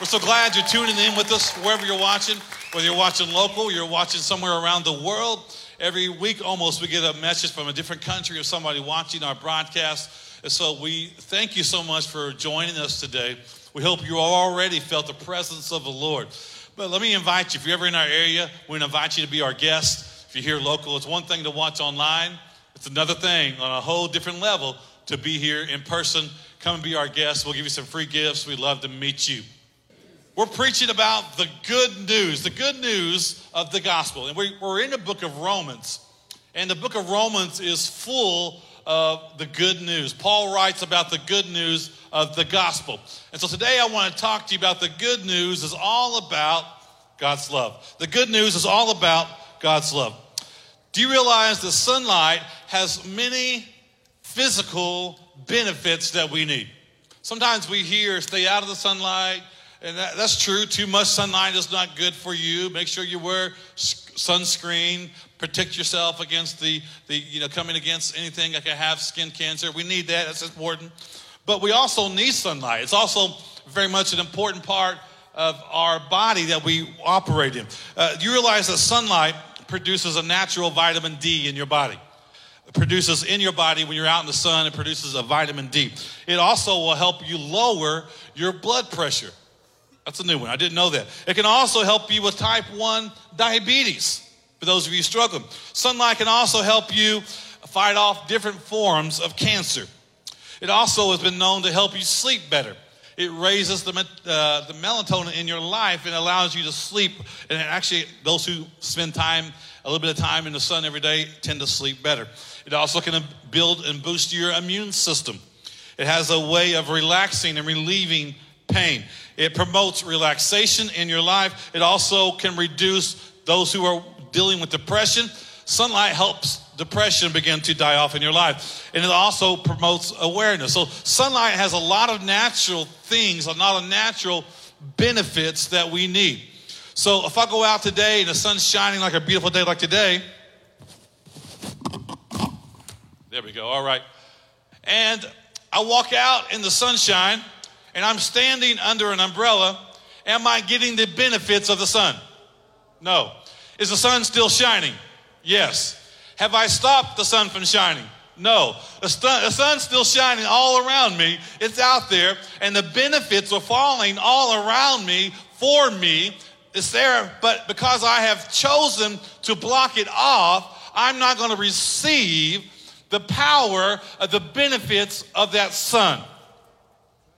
We're so glad you're tuning in with us wherever you're watching, whether you're watching local, you're watching somewhere around the world. Every week almost we get a message from a different country or somebody watching our broadcast. And so we thank you so much for joining us today. We hope you already felt the presence of the Lord. But let me invite you, if you're ever in our area, we invite you to be our guest. If you're here local, it's one thing to watch online, it's another thing on a whole different level to be here in person. Come and be our guest. We'll give you some free gifts. We'd love to meet you. We're preaching about the good news, the good news of the gospel. And we're in the book of Romans. And the book of Romans is full of the good news. Paul writes about the good news of the gospel. And so today I want to talk to you about the good news is all about God's love. The good news is all about God's love. Do you realize that sunlight has many physical benefits that we need? Sometimes we hear stay out of the sunlight, and that, that's true. Too much sunlight is not good for you. Make sure you wear sunscreen. Protect yourself against the, the you know, coming against anything like I have skin cancer. We need that. That's important. But we also need sunlight. It's also very much an important part of our body that we operate in. Uh, you realize that sunlight produces a natural vitamin D in your body? It produces in your body when you're out in the sun, it produces a vitamin D. It also will help you lower your blood pressure. That's a new one. I didn't know that. It can also help you with type 1 diabetes, for those of you struggling. Sunlight can also help you fight off different forms of cancer. It also has been known to help you sleep better. It raises the, uh, the melatonin in your life and allows you to sleep. And actually, those who spend time, a little bit of time in the sun every day, tend to sleep better. It also can build and boost your immune system. It has a way of relaxing and relieving pain. It promotes relaxation in your life. It also can reduce those who are dealing with depression. Sunlight helps depression begin to die off in your life. And it also promotes awareness. So, sunlight has a lot of natural things, a lot of natural benefits that we need. So, if I go out today and the sun's shining like a beautiful day like today, there we go, all right. And I walk out in the sunshine and I'm standing under an umbrella, am I getting the benefits of the sun? No. Is the sun still shining? Yes. Have I stopped the sun from shining? No. The, sun, the sun's still shining all around me. It's out there, and the benefits are falling all around me for me. It's there, but because I have chosen to block it off, I'm not going to receive the power of the benefits of that sun.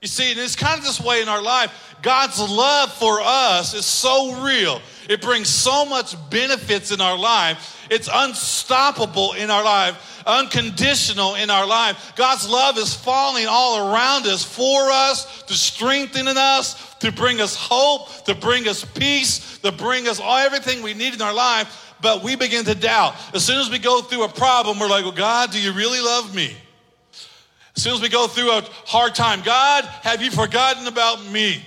You see, it's kind of this way in our life. God's love for us is so real. It brings so much benefits in our life. It's unstoppable in our life, unconditional in our life. God's love is falling all around us for us, to strengthen us, to bring us hope, to bring us peace, to bring us all everything we need in our life. But we begin to doubt. As soon as we go through a problem, we're like, well, God, do you really love me? As soon as we go through a hard time, God, have you forgotten about me?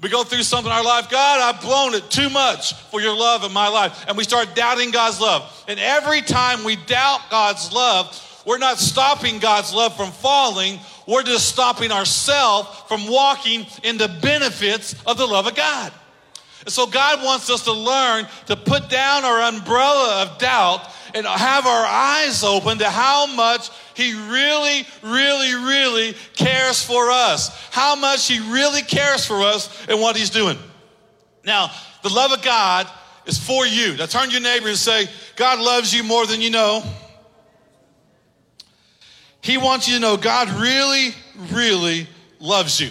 We go through something in our life, God, I've blown it too much for your love in my life. And we start doubting God's love. And every time we doubt God's love, we're not stopping God's love from falling, we're just stopping ourselves from walking in the benefits of the love of God. And so God wants us to learn to put down our umbrella of doubt and have our eyes open to how much He really, really, really cares for us. How much He really cares for us and what He's doing. Now, the love of God is for you. Now turn to your neighbor and say, God loves you more than you know. He wants you to know God really, really loves you.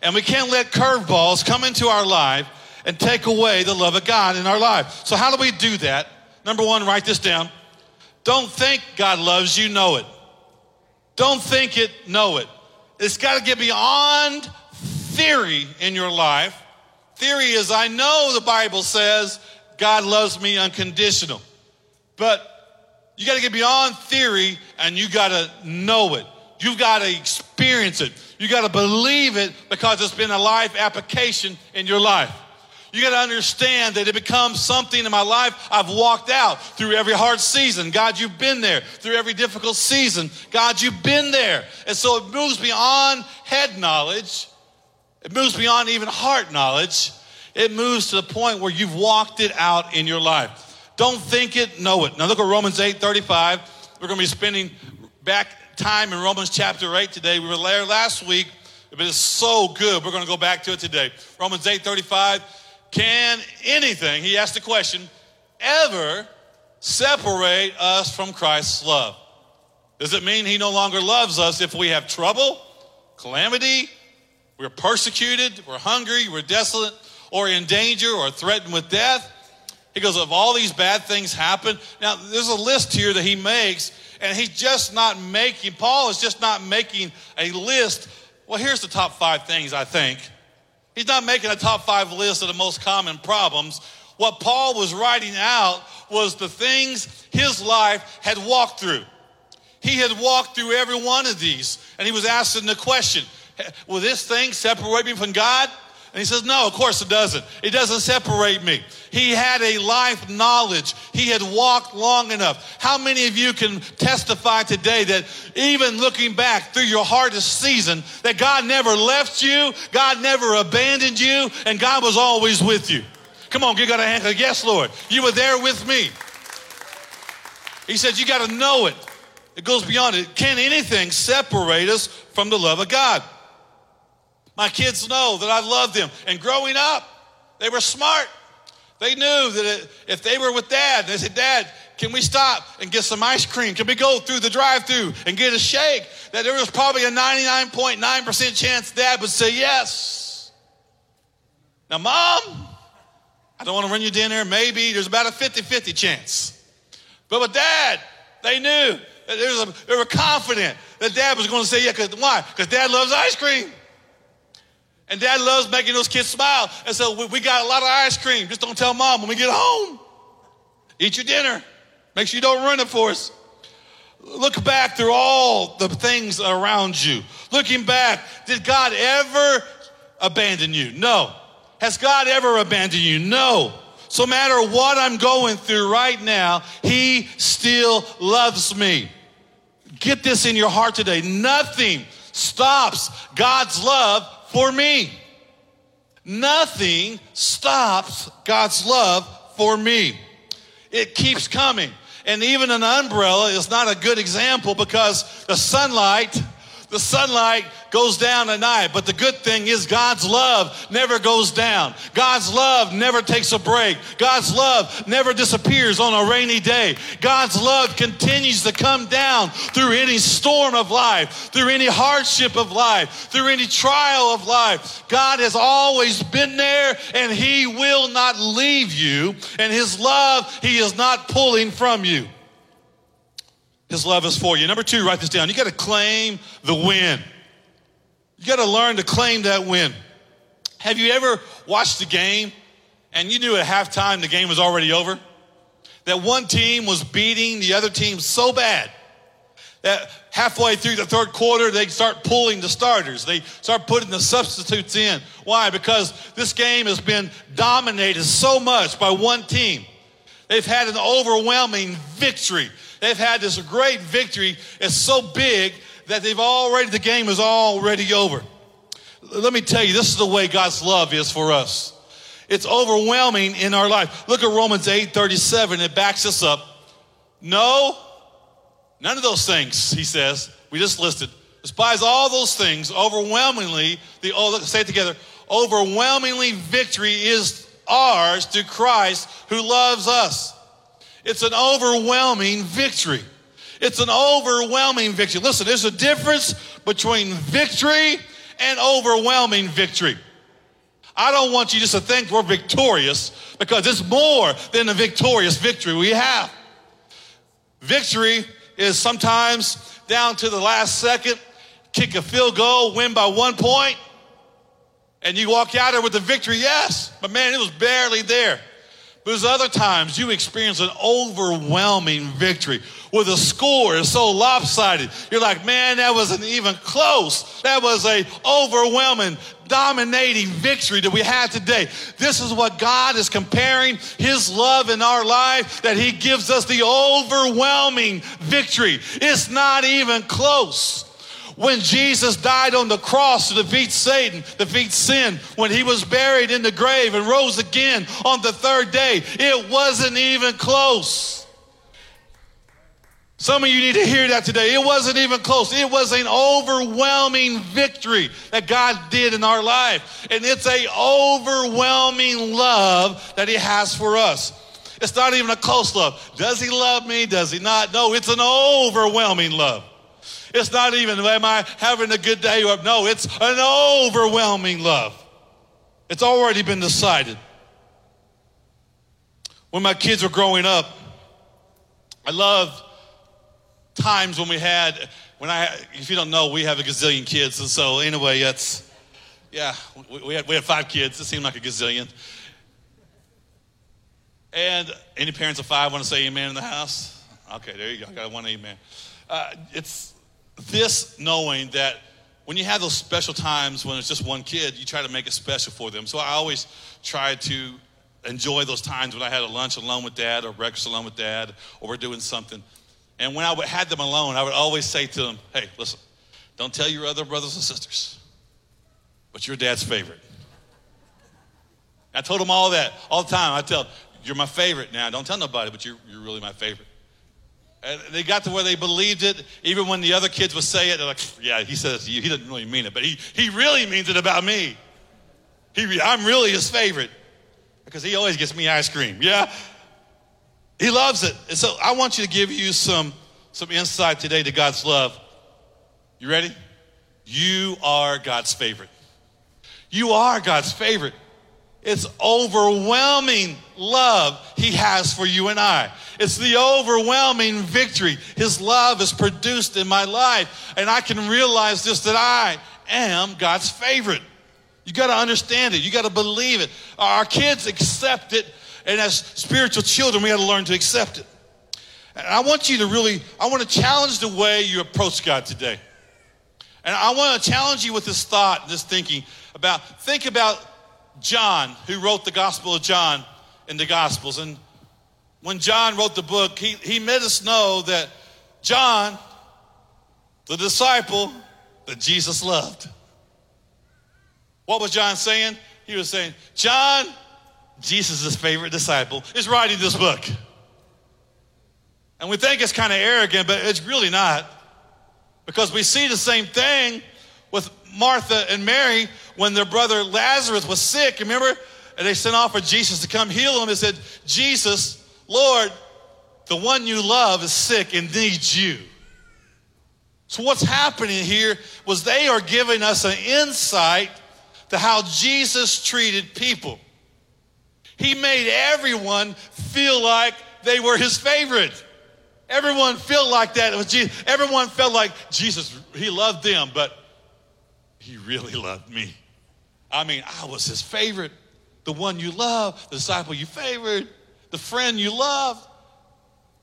And we can't let curveballs come into our life and take away the love of God in our life. So, how do we do that? Number one, write this down. Don't think God loves you, know it. Don't think it, know it. It's got to get beyond theory in your life. Theory is I know the Bible says God loves me unconditional. But you got to get beyond theory and you got to know it. You've got to experience it. You got to believe it because it's been a life application in your life. You got to understand that it becomes something in my life I've walked out through every hard season. God, you've been there through every difficult season. God, you've been there. And so it moves beyond head knowledge It moves beyond even heart knowledge. It moves to the point where you've walked it out in your life. Don't think it, know it. Now look at Romans 8 35. We're going to be spending back time in Romans chapter 8 today. We were there last week, but it's so good. We're going to go back to it today. Romans 8 35. Can anything, he asked the question, ever separate us from Christ's love? Does it mean he no longer loves us if we have trouble, calamity, we're persecuted, we're hungry, we're desolate, or in danger, or threatened with death? He goes, if all these bad things happen, now there's a list here that he makes, and he's just not making, Paul is just not making a list. Well, here's the top five things I think. He's not making a top five list of the most common problems. What Paul was writing out was the things his life had walked through. He had walked through every one of these, and he was asking the question Will this thing separate me from God? And he says, No, of course it doesn't. It doesn't separate me. He had a life knowledge. He had walked long enough. How many of you can testify today that even looking back through your hardest season, that God never left you, God never abandoned you, and God was always with you? Come on, give God a hand. Yes, Lord, you were there with me. He said, You got to know it. It goes beyond it. Can anything separate us from the love of God? My kids know that I love them. And growing up, they were smart. They knew that if they were with dad, they said, Dad, can we stop and get some ice cream? Can we go through the drive through and get a shake? That there was probably a 99.9% chance dad would say yes. Now, mom, I don't want to run you dinner. Maybe there's about a 50 50 chance. But with dad, they knew. That there they were confident that dad was going to say yeah. Cause, why? Because dad loves ice cream. And dad loves making those kids smile. And so we, we got a lot of ice cream. Just don't tell mom when we get home. Eat your dinner. Make sure you don't ruin it for us. Look back through all the things around you. Looking back, did God ever abandon you? No. Has God ever abandoned you? No. So, matter what I'm going through right now, He still loves me. Get this in your heart today. Nothing stops God's love for me. Nothing stops God's love for me. It keeps coming. And even an umbrella is not a good example because the sunlight the sunlight goes down at night, but the good thing is God's love never goes down. God's love never takes a break. God's love never disappears on a rainy day. God's love continues to come down through any storm of life, through any hardship of life, through any trial of life. God has always been there and He will not leave you. And His love, He is not pulling from you. His love is for you. Number two, write this down. You got to claim the win. You got to learn to claim that win. Have you ever watched a game and you knew at halftime the game was already over? That one team was beating the other team so bad that halfway through the third quarter, they start pulling the starters. They start putting the substitutes in. Why? Because this game has been dominated so much by one team. They've had an overwhelming victory. They've had this great victory. It's so big that they've already, the game is already over. Let me tell you, this is the way God's love is for us. It's overwhelming in our life. Look at Romans 8 37. It backs us up. No, none of those things, he says, we just listed. Despise all those things, overwhelmingly, the oh, let's say it together. Overwhelmingly, victory is ours through Christ who loves us. It's an overwhelming victory. It's an overwhelming victory. Listen, there's a difference between victory and overwhelming victory. I don't want you just to think we're victorious because it's more than a victorious victory we have. Victory is sometimes down to the last second, kick a field goal, win by one point, and you walk out there with the victory, yes, but man, it was barely there. There's other times you experience an overwhelming victory where the score is so lopsided. You're like, man, that wasn't even close. That was a overwhelming, dominating victory that we had today. This is what God is comparing His love in our life, that He gives us the overwhelming victory. It's not even close. When Jesus died on the cross to defeat Satan, defeat sin, when he was buried in the grave and rose again on the third day, it wasn't even close. Some of you need to hear that today. It wasn't even close. It was an overwhelming victory that God did in our life. And it's a overwhelming love that he has for us. It's not even a close love. Does he love me? Does he not? No, it's an overwhelming love. It's not even, am I having a good day? Or, no, it's an overwhelming love. It's already been decided. When my kids were growing up, I loved times when we had, when I, if you don't know, we have a gazillion kids. And so, anyway, it's, yeah, we, we, had, we had five kids. It seemed like a gazillion. And any parents of five want to say amen in the house? Okay, there you go. I got one amen. Uh, it's this knowing that when you have those special times when it's just one kid, you try to make it special for them. So I always try to enjoy those times when I had a lunch alone with dad or breakfast alone with dad or we're doing something. And when I had them alone, I would always say to them, hey, listen, don't tell your other brothers and sisters, but you're dad's favorite. I told them all that all the time. I tell, you're my favorite now. Don't tell nobody, but you're, you're really my favorite. And they got to where they believed it, even when the other kids would say it. They're like, yeah, he says to you. He doesn't really mean it, but he, he really means it about me. He, I'm really his favorite because he always gets me ice cream. Yeah? He loves it. And so I want you to give you some, some insight today to God's love. You ready? You are God's favorite. You are God's favorite. It's overwhelming love he has for you and I. It's the overwhelming victory his love has produced in my life. And I can realize this that I am God's favorite. You got to understand it. You got to believe it. Our kids accept it. And as spiritual children, we got to learn to accept it. And I want you to really, I want to challenge the way you approach God today. And I want to challenge you with this thought, this thinking about, think about John, who wrote the Gospel of John in the Gospels. And when John wrote the book, he, he made us know that John, the disciple that Jesus loved. What was John saying? He was saying, John, Jesus' favorite disciple, is writing this book. And we think it's kind of arrogant, but it's really not. Because we see the same thing with Martha and Mary when their brother Lazarus was sick. Remember? And they sent off for Jesus to come heal him. They said, Jesus, Lord, the one you love is sick and needs you. So, what's happening here was they are giving us an insight to how Jesus treated people. He made everyone feel like they were his favorite. Everyone felt like that. It was Jesus. Everyone felt like Jesus, he loved them, but he really loved me. I mean, I was his favorite, the one you love, the disciple you favored, the friend you love.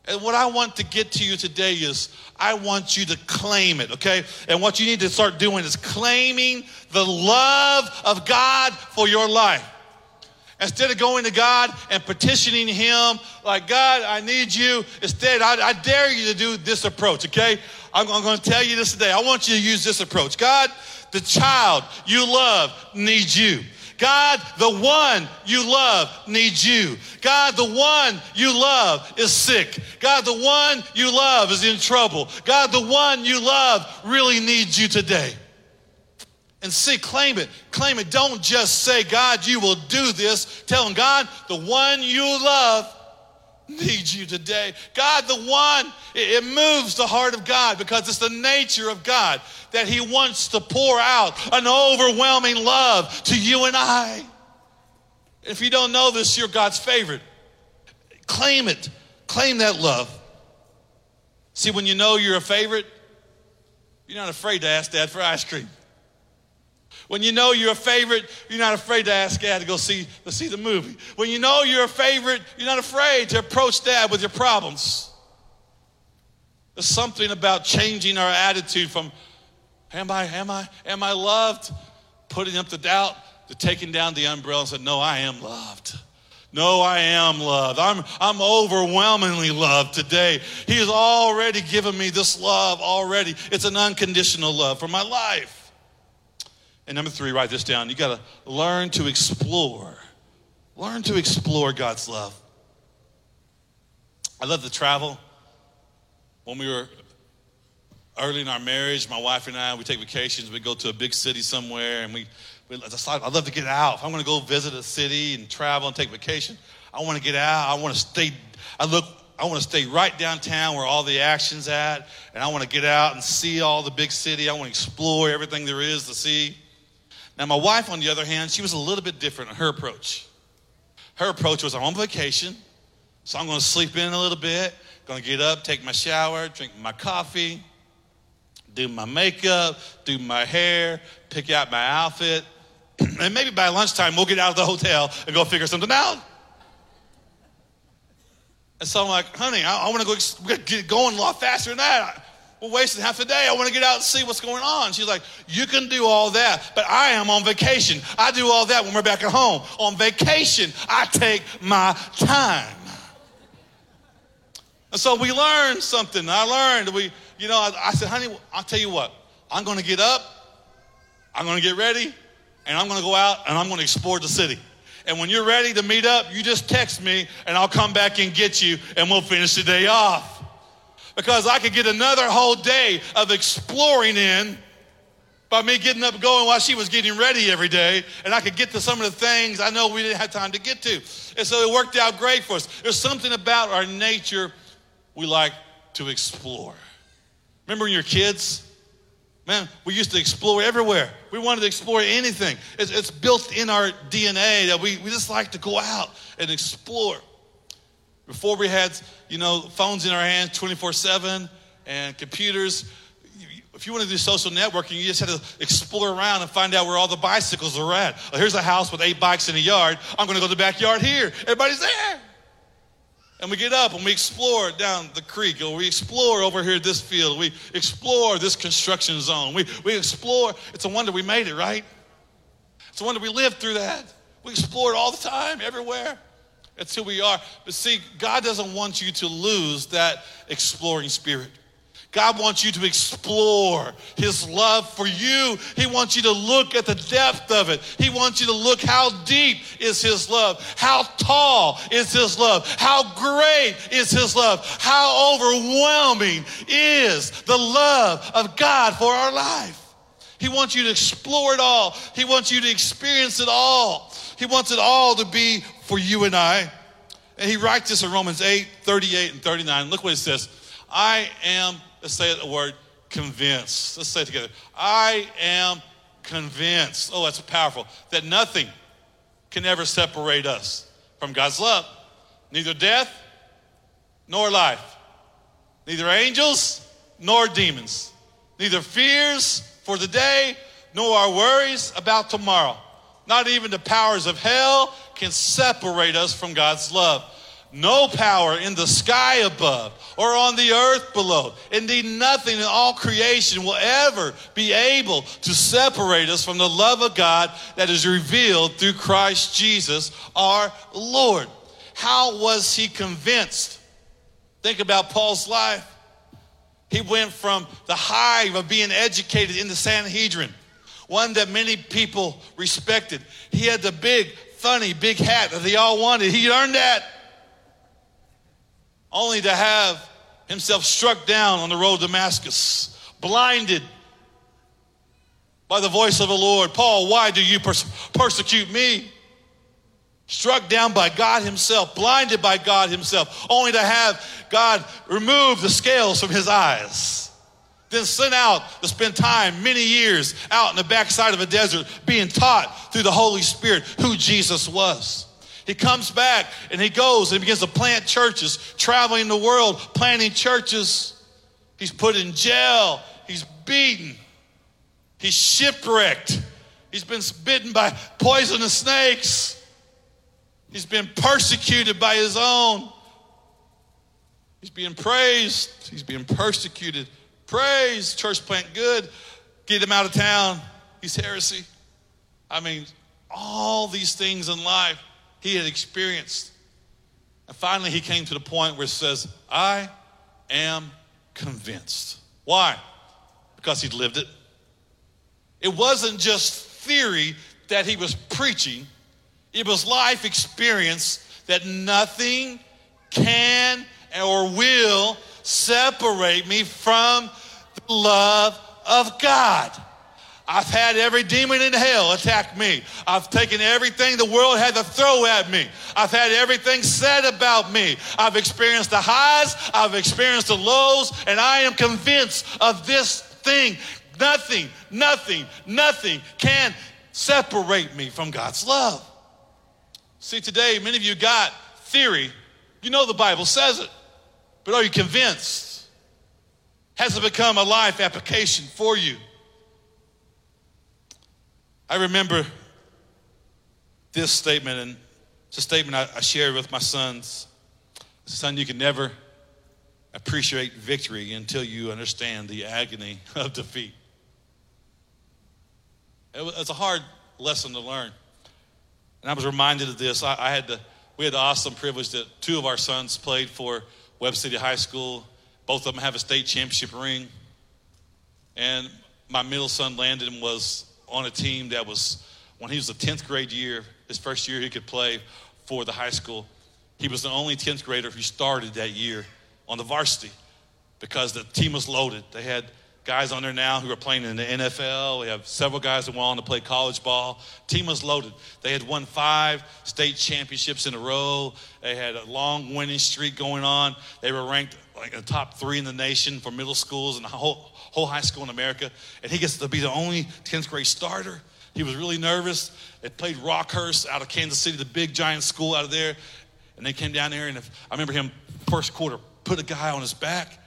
And what I want to get to you today is I want you to claim it, okay? And what you need to start doing is claiming the love of God for your life. Instead of going to God and petitioning Him, like, God, I need you, instead, I, I dare you to do this approach, okay? I'm, I'm to tell you this today. I want you to use this approach. God, the child you love needs you. God, the one you love needs you. God, the one you love is sick. God, the one you love is in trouble. God, the one you love really needs you today. And see, claim it. Claim it. Don't just say, God, you will do this. Tell him, God, the one you love needs you today. God, the one, it moves the heart of God because it's the nature of God that He wants to pour out an overwhelming love to you and I. If you don't know this, you're God's favorite. Claim it, claim that love. See, when you know you're a favorite, you're not afraid to ask dad for ice cream. When you know you're a favorite, you're not afraid to ask dad to go see, to see the movie. When you know you're a favorite, you're not afraid to approach dad with your problems. There's something about changing our attitude from, am I, am I, am I loved? Putting up the doubt to taking down the umbrella and saying, no, I am loved. No, I am loved. I'm, I'm overwhelmingly loved today. He has already given me this love already. It's an unconditional love for my life. And number three, write this down. You got to learn to explore. Learn to explore God's love. I love to travel. When we were early in our marriage, my wife and I, we take vacations. We go to a big city somewhere, and we I love to get out. If I'm going to go visit a city and travel and take vacation, I want to get out. I want to stay. I look. I want to stay right downtown where all the action's at, and I want to get out and see all the big city. I want to explore everything there is to see. Now, my wife, on the other hand, she was a little bit different in her approach. Her approach was I'm on vacation, so I'm going to sleep in a little bit, going to get up, take my shower, drink my coffee, do my makeup, do my hair, pick out my outfit, and maybe by lunchtime we'll get out of the hotel and go figure something out. And so I'm like, honey, I, I want to go get going a lot faster than that. We're wasting half the day. I want to get out and see what's going on. She's like, you can do all that, but I am on vacation. I do all that when we're back at home. On vacation, I take my time. And so we learned something. I learned we, you know, I, I said, honey, I'll tell you what. I'm going to get up. I'm going to get ready and I'm going to go out and I'm going to explore the city. And when you're ready to meet up, you just text me and I'll come back and get you and we'll finish the day off. Because I could get another whole day of exploring in by me getting up going while she was getting ready every day, and I could get to some of the things I know we didn't have time to get to. And so it worked out great for us. There's something about our nature we like to explore. Remember when you're kids? Man, we used to explore everywhere. We wanted to explore anything. It's, it's, built in our DNA that we, we just like to go out and explore. Before we had, you know, phones in our hands 24 7 and computers, if you want to do social networking, you just had to explore around and find out where all the bicycles are at. Well, here's a house with eight bikes in a yard. I'm going to go to the backyard here. Everybody's there. And we get up and we explore down the creek, or we explore over here this field, we explore this construction zone. We, we explore. It's a wonder we made it, right? It's a wonder we lived through that. We explore it all the time, everywhere. That's who we are. But see, God doesn't want you to lose that exploring spirit. God wants you to explore His love for you. He wants you to look at the depth of it. He wants you to look how deep is His love, how tall is His love, how great is His love, how overwhelming is the love of God for our life. He wants you to explore it all, He wants you to experience it all. He wants it all to be for you and I. And He writes this in Romans 8 38 and 39. Look what it says I am Let's say the word convinced. Let's say it together. I am convinced. Oh, that's powerful. That nothing can ever separate us from God's love. Neither death nor life. Neither angels nor demons. Neither fears for the day nor our worries about tomorrow. Not even the powers of hell can separate us from God's love no power in the sky above or on the earth below. Indeed, nothing in all creation will ever be able to separate us from the love of God that is revealed through Christ Jesus our Lord. How was he convinced? Think about Paul's life. He went from the high of being educated in the Sanhedrin, one that many people respected. He had the big, funny, big hat that they all wanted. He earned that only to have himself struck down on the road to Damascus, blinded by the voice of the Lord. Paul, why do you pers- persecute me? Struck down by God Himself, blinded by God Himself, only to have God remove the scales from his eyes. Then sent out to spend time, many years, out in the backside of a desert, being taught through the Holy Spirit who Jesus was. He comes back and he goes and begins to plant churches, traveling the world, planting churches. He's put in jail. He's beaten. He's shipwrecked. He's been bitten by poisonous snakes. He's been persecuted by his own. He's being praised. He's being persecuted. Praise, church plant good. Get him out of town. He's heresy. I mean, all these things in life he had experienced. And finally, he came to the point where it says, I am convinced. Why? Because he'd lived it. It wasn't just theory that he was preaching, it was life experience that nothing can or will separate me from the love of God. I've had every demon in hell attack me. I've taken everything the world had to throw at me. I've had everything said about me. I've experienced the highs, I've experienced the lows, and I am convinced of this thing. Nothing, nothing, nothing can separate me from God's love. See, today, many of you got theory. You know the Bible says it, but are you convinced? Has it become a life application for you? I remember this statement, and it's a statement I, I shared with my sons. Son, you can never appreciate victory until you understand the agony of defeat. It was, it's a hard lesson to learn. And I was reminded of this. I, I had the, we had the awesome privilege that two of our sons played for Webb City High School. Both of them have a state championship ring. And my middle son, Landon, was on a team that was, when he was a 10th grade year, his first year he could play for the high school, he was the only 10th grader who started that year on the varsity because the team was loaded. They had guys on there now who are playing in the NFL. We have several guys that went on to play college ball. Team was loaded. They had won five state championships in a row. They had a long winning streak going on. They were ranked like the top three in the nation for middle schools and the whole, whole high school in America. And he gets to be the only 10th grade starter. He was really nervous. They played Rockhurst out of Kansas City, the big giant school out of there. And they came down there, and if, I remember him first quarter put a guy on his back.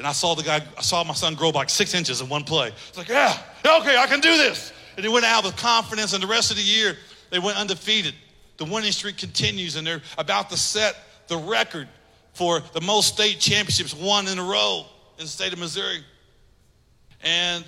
And I saw the guy, I saw my son grow like six inches in one play. It's like, yeah, okay, I can do this. And he went out with confidence, and the rest of the year, they went undefeated. The winning streak continues, and they're about to set the record for the most state championships won in a row in the state of Missouri. And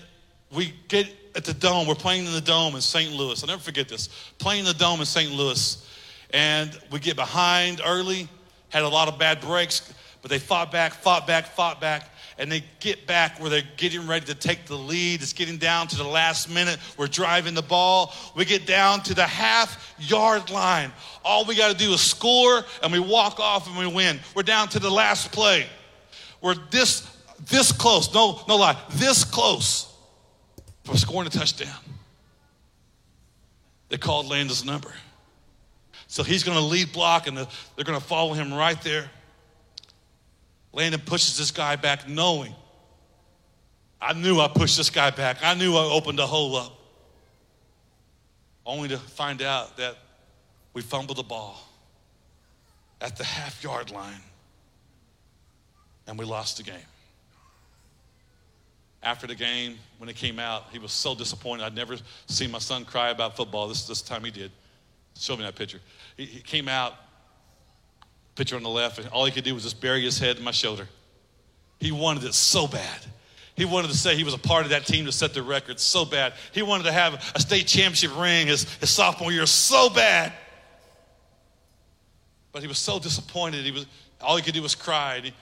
we get at the dome, we're playing in the dome in St. Louis. I'll never forget this. Playing in the dome in St. Louis. And we get behind early, had a lot of bad breaks, but they fought back, fought back, fought back and they get back where they're getting ready to take the lead. It's getting down to the last minute. We're driving the ball. We get down to the half yard line. All we got to do is score, and we walk off and we win. We're down to the last play. We're this this close. No, no lie. This close for scoring a touchdown. They called Landon's number. So he's going to lead block, and they're going to follow him right there. Landon pushes this guy back, knowing I knew I pushed this guy back. I knew I opened the hole up. Only to find out that we fumbled the ball at the half yard line and we lost the game. After the game, when it came out, he was so disappointed. I'd never seen my son cry about football. This, this time he did. Show me that picture. He, he came out picture on the left, and all he could do was just bury his head in my shoulder. He wanted it so bad. He wanted to say he was a part of that team to set the record so bad. He wanted to have a state championship ring his, his sophomore year so bad. But he was so disappointed. He was all he could do was cry. He,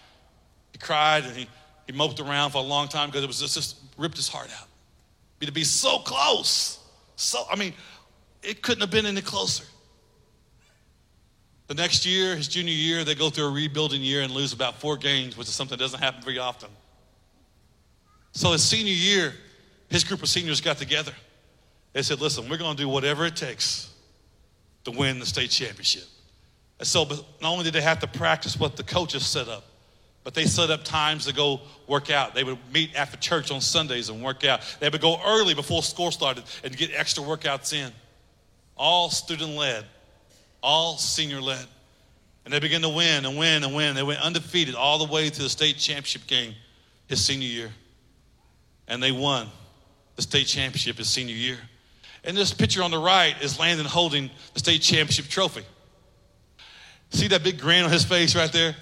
he, cried and he, he moped around for a long time because it was just, just ripped his heart out. To be so close. So I mean, it couldn't have been any closer. The next year, his junior year, they go through a rebuilding year and lose about four games, which is something that doesn't happen very often. So his senior year, his group of seniors got together. They said, listen, we're going to do whatever it takes to win the state championship. And so not only did they have to practice what the coaches set up, but they set up times to go work out. They would meet after church on Sundays and work out. They would go early before school started and get extra workouts in. All student led all senior led. And they began to win and win and win. They went undefeated all the way to the state championship game his senior year. And they won the state championship his senior year. And this picture on the right is Landon holding the state championship trophy. See that big grin on his face right there?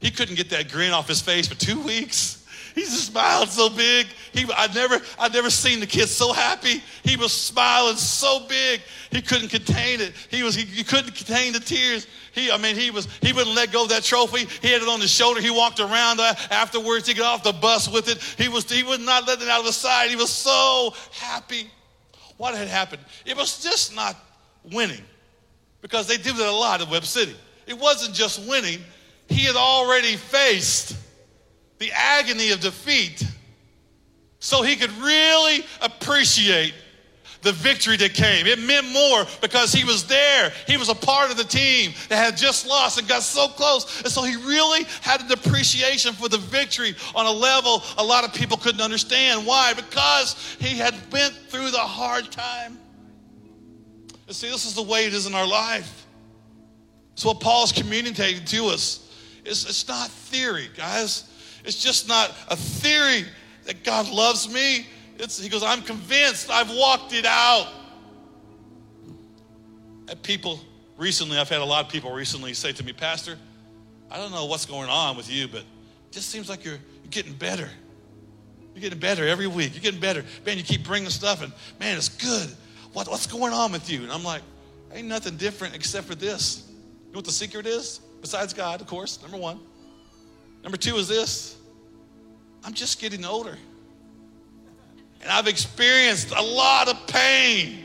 He couldn't get that grin off his face for two weeks. He just smiled so big. He, I'd never, I'd never seen the kid so happy. He was smiling so big, he couldn't contain it. He was, he, he couldn't contain the tears. He, I mean, he was, he wouldn't let go of that trophy. He had it on his shoulder. He walked around uh, afterwards. He got off the bus with it. He was, he was not letting it out of his side. He was so happy. What had happened? It was just not winning because they did it a lot at Webb City. It wasn't just winning. He had already faced the agony of defeat so he could really appreciate the victory that came. It meant more because he was there. He was a part of the team that had just lost and got so close. And so he really had an appreciation for the victory on a level a lot of people couldn't understand. Why? Because he had been through the hard time. And see, this is the way it is in our life. It's what Paul's communicating to us is it's not theory, guys. It's just not a theory that God loves me. It's, he goes, I'm convinced. I've walked it out. And people recently, I've had a lot of people recently say to me, Pastor, I don't know what's going on with you, but it just seems like you're, you're getting better. You're getting better every week. You're getting better. Man, you keep bringing stuff, and man, it's good. What, what's going on with you? And I'm like, ain't nothing different except for this. You know what the secret is? Besides God, of course, number one. Number two is this I'm just getting older. And I've experienced a lot of pain.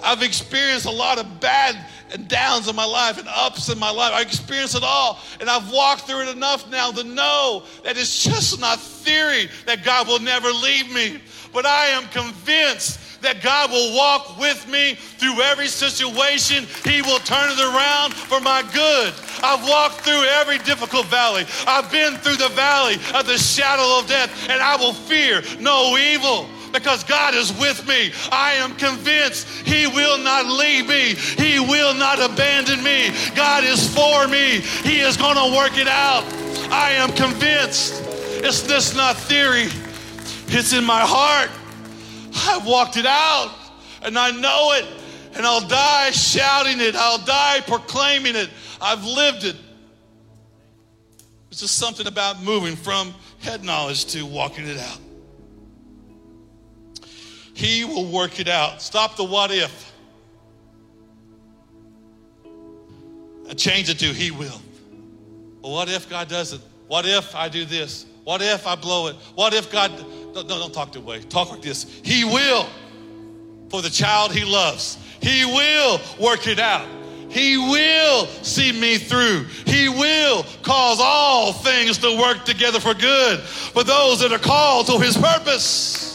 I've experienced a lot of bad and downs in my life and ups in my life. I experienced it all. And I've walked through it enough now to know that it's just not theory that God will never leave me. But I am convinced that God will walk with me through every situation. He will turn it around for my good. I've walked through every difficult valley. I've been through the valley of the shadow of death, and I will fear no evil because God is with me. I am convinced He will not leave me, He will not abandon me. God is for me, He is going to work it out. I am convinced. It's this not theory, it's in my heart. I've walked it out and I know it, and I'll die shouting it, I'll die proclaiming it. I've lived it. It's just something about moving from head knowledge to walking it out. He will work it out. Stop the what if. And change it to He will. Well, what if God does it? What if I do this? What if I blow it? What if God no, don't talk to way. Talk like this. He will for the child he loves. He will work it out. He will see me through. He will cause all things to work together for good for those that are called to his purpose.